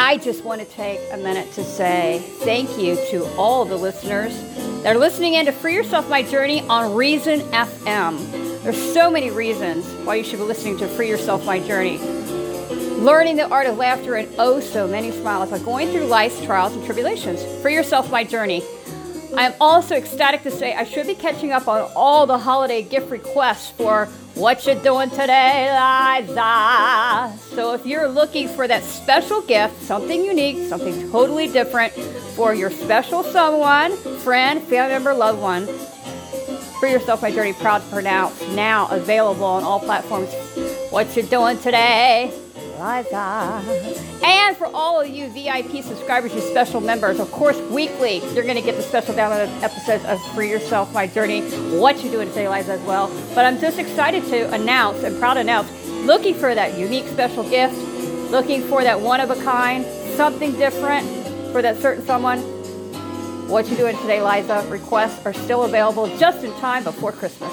I just want to take a minute to say thank you to all the listeners that are listening in to Free Yourself My Journey on Reason FM. There's so many reasons why you should be listening to Free Yourself My Journey. Learning the art of laughter and oh so many smiles by going through life's trials and tribulations. Free Yourself My Journey. I am also ecstatic to say I should be catching up on all the holiday gift requests for what you're doing today, Liza. So if you're looking for that special gift, something unique, something totally different for your special someone, friend, family member, loved one, Free Yourself My Journey, proud to pronounce, now available on all platforms. What you doing today? Liza. And for all of you VIP subscribers, you special members, of course, weekly, you're going to get the special download episodes of Free Yourself, My Journey, What You Doing Today, Liza, as well. But I'm just excited to announce and proud to announce, looking for that unique special gift, looking for that one of a kind, something different for that certain someone. What You Doing Today, Liza requests are still available just in time before Christmas.